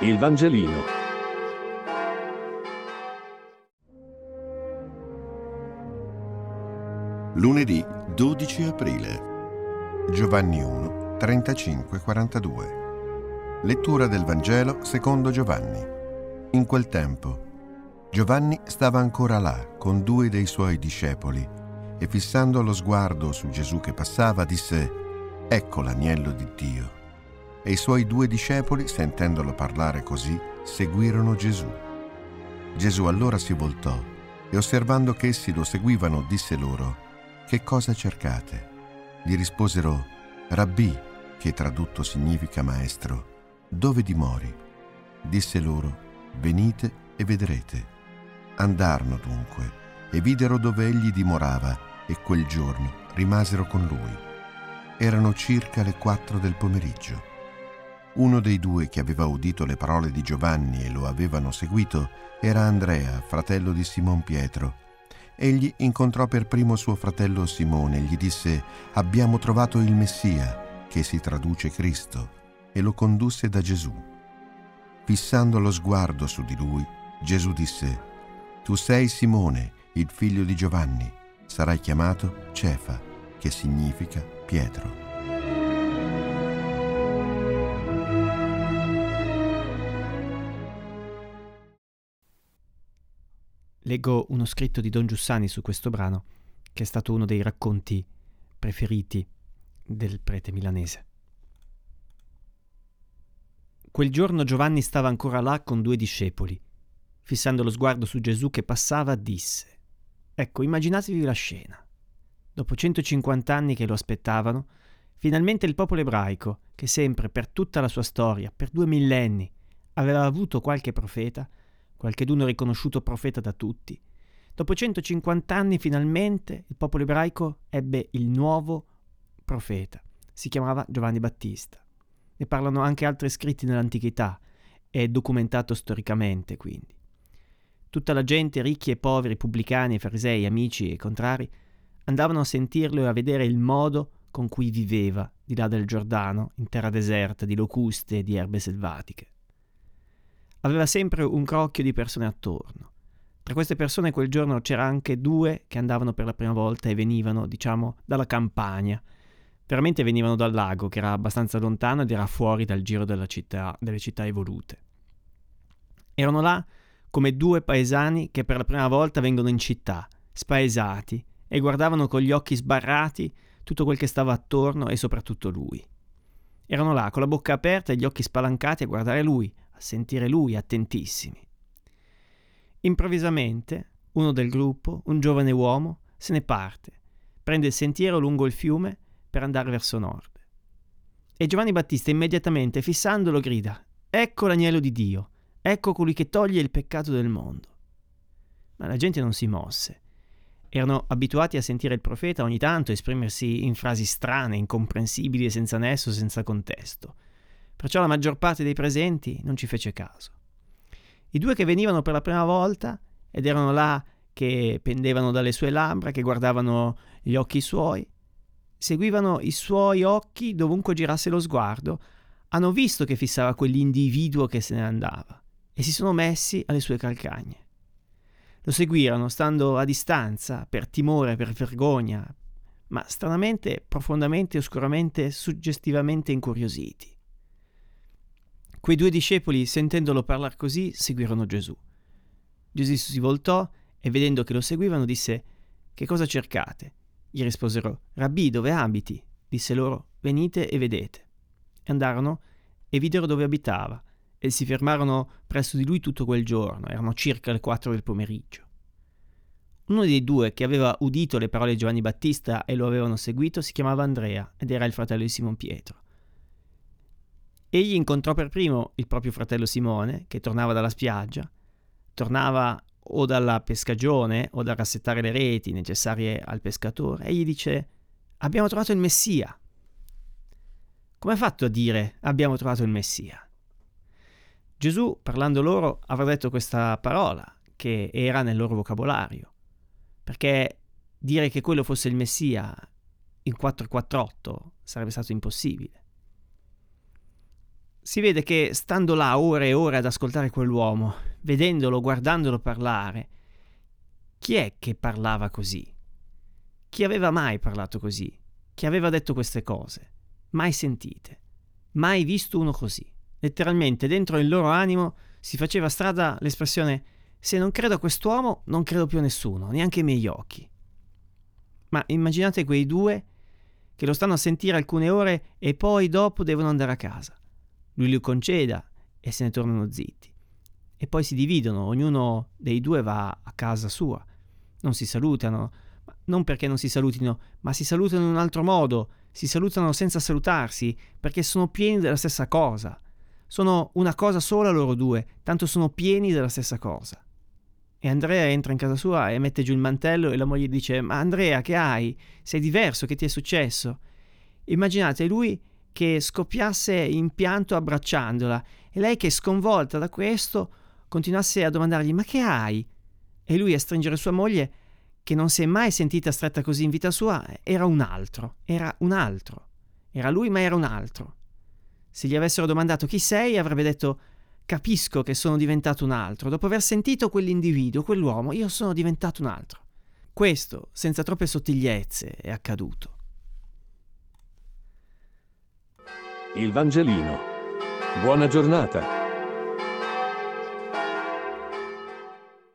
Il Vangelino. Lunedì 12 aprile. Giovanni 1, 35-42. Lettura del Vangelo secondo Giovanni. In quel tempo, Giovanni stava ancora là con due dei suoi discepoli e fissando lo sguardo su Gesù che passava disse, Ecco l'agnello di Dio e i suoi due discepoli, sentendolo parlare così, seguirono Gesù. Gesù allora si voltò e osservando che essi lo seguivano disse loro, Che cosa cercate? Gli risposero, Rabbì, che tradotto significa maestro, dove dimori? Disse loro, Venite e vedrete. Andarono dunque e videro dove egli dimorava e quel giorno rimasero con lui. Erano circa le quattro del pomeriggio. Uno dei due che aveva udito le parole di Giovanni e lo avevano seguito era Andrea, fratello di Simon Pietro. Egli incontrò per primo suo fratello Simone e gli disse Abbiamo trovato il Messia, che si traduce Cristo, e lo condusse da Gesù. Fissando lo sguardo su di lui, Gesù disse Tu sei Simone, il figlio di Giovanni, sarai chiamato Cefa, che significa Pietro. Leggo uno scritto di Don Giussani su questo brano, che è stato uno dei racconti preferiti del prete milanese. Quel giorno Giovanni stava ancora là con due discepoli. Fissando lo sguardo su Gesù che passava, disse: Ecco, immaginatevi la scena. Dopo 150 anni che lo aspettavano, finalmente il popolo ebraico, che sempre, per tutta la sua storia, per due millenni, aveva avuto qualche profeta, qualcheduno riconosciuto profeta da tutti. Dopo 150 anni finalmente il popolo ebraico ebbe il nuovo profeta. Si chiamava Giovanni Battista. Ne parlano anche altri scritti nell'antichità, è documentato storicamente quindi. Tutta la gente, ricchi e poveri, pubblicani, farisei, amici e contrari, andavano a sentirlo e a vedere il modo con cui viveva di là del Giordano, in terra deserta, di locuste e di erbe selvatiche aveva sempre un crocchio di persone attorno. Tra queste persone quel giorno c'era anche due che andavano per la prima volta e venivano, diciamo, dalla campagna. Veramente venivano dal lago, che era abbastanza lontano ed era fuori dal giro città, delle città evolute. Erano là come due paesani che per la prima volta vengono in città, spaesati, e guardavano con gli occhi sbarrati tutto quel che stava attorno e soprattutto lui. Erano là con la bocca aperta e gli occhi spalancati a guardare lui, a sentire lui attentissimi. Improvvisamente uno del gruppo, un giovane uomo, se ne parte, prende il sentiero lungo il fiume per andare verso nord. E Giovanni Battista immediatamente, fissandolo, grida: Ecco l'agnello di Dio, ecco colui che toglie il peccato del mondo. Ma la gente non si mosse. Erano abituati a sentire il profeta ogni tanto esprimersi in frasi strane, incomprensibili e senza nesso, senza contesto. Perciò la maggior parte dei presenti non ci fece caso. I due che venivano per la prima volta ed erano là che pendevano dalle sue labbra, che guardavano gli occhi suoi, seguivano i suoi occhi dovunque girasse lo sguardo, hanno visto che fissava quell'individuo che se ne andava e si sono messi alle sue calcagne. Lo seguirono stando a distanza, per timore, per vergogna, ma stranamente, profondamente, oscuramente, suggestivamente incuriositi. Quei due discepoli, sentendolo parlare così, seguirono Gesù. Gesù si voltò e vedendo che lo seguivano disse Che cosa cercate? Gli risposero Rabbì, dove abiti? Disse loro Venite e vedete. E andarono e videro dove abitava e si fermarono presso di lui tutto quel giorno, erano circa le quattro del pomeriggio. Uno dei due che aveva udito le parole di Giovanni Battista e lo avevano seguito si chiamava Andrea ed era il fratello di Simon Pietro. Egli incontrò per primo il proprio fratello Simone, che tornava dalla spiaggia, tornava o dalla pescagione o da rassettare le reti necessarie al pescatore, e gli dice abbiamo trovato il Messia. Come ha fatto a dire abbiamo trovato il Messia? Gesù, parlando loro, avrà detto questa parola che era nel loro vocabolario, perché dire che quello fosse il Messia in 448 sarebbe stato impossibile. Si vede che stando là ore e ore ad ascoltare quell'uomo, vedendolo, guardandolo parlare, chi è che parlava così? Chi aveva mai parlato così? Chi aveva detto queste cose? Mai sentite? Mai visto uno così? Letteralmente dentro il loro animo si faceva strada l'espressione se non credo a quest'uomo non credo più a nessuno, neanche ai miei occhi. Ma immaginate quei due che lo stanno a sentire alcune ore e poi dopo devono andare a casa. Lui li conceda e se ne tornano zitti. E poi si dividono, ognuno dei due va a casa sua. Non si salutano, non perché non si salutino, ma si salutano in un altro modo, si salutano senza salutarsi, perché sono pieni della stessa cosa. Sono una cosa sola loro due, tanto sono pieni della stessa cosa. E Andrea entra in casa sua e mette giù il mantello e la moglie dice: Ma Andrea, che hai? Sei diverso, che ti è successo? Immaginate lui che scoppiasse in pianto abbracciandola e lei che sconvolta da questo continuasse a domandargli: Ma che hai? E lui a stringere sua moglie che non si è mai sentita stretta così in vita sua, era un altro, era un altro. Era lui, ma era un altro. Se gli avessero domandato chi sei, avrebbe detto capisco che sono diventato un altro. Dopo aver sentito quell'individuo, quell'uomo, io sono diventato un altro. Questo, senza troppe sottigliezze, è accaduto. Il Vangelino. Buona giornata.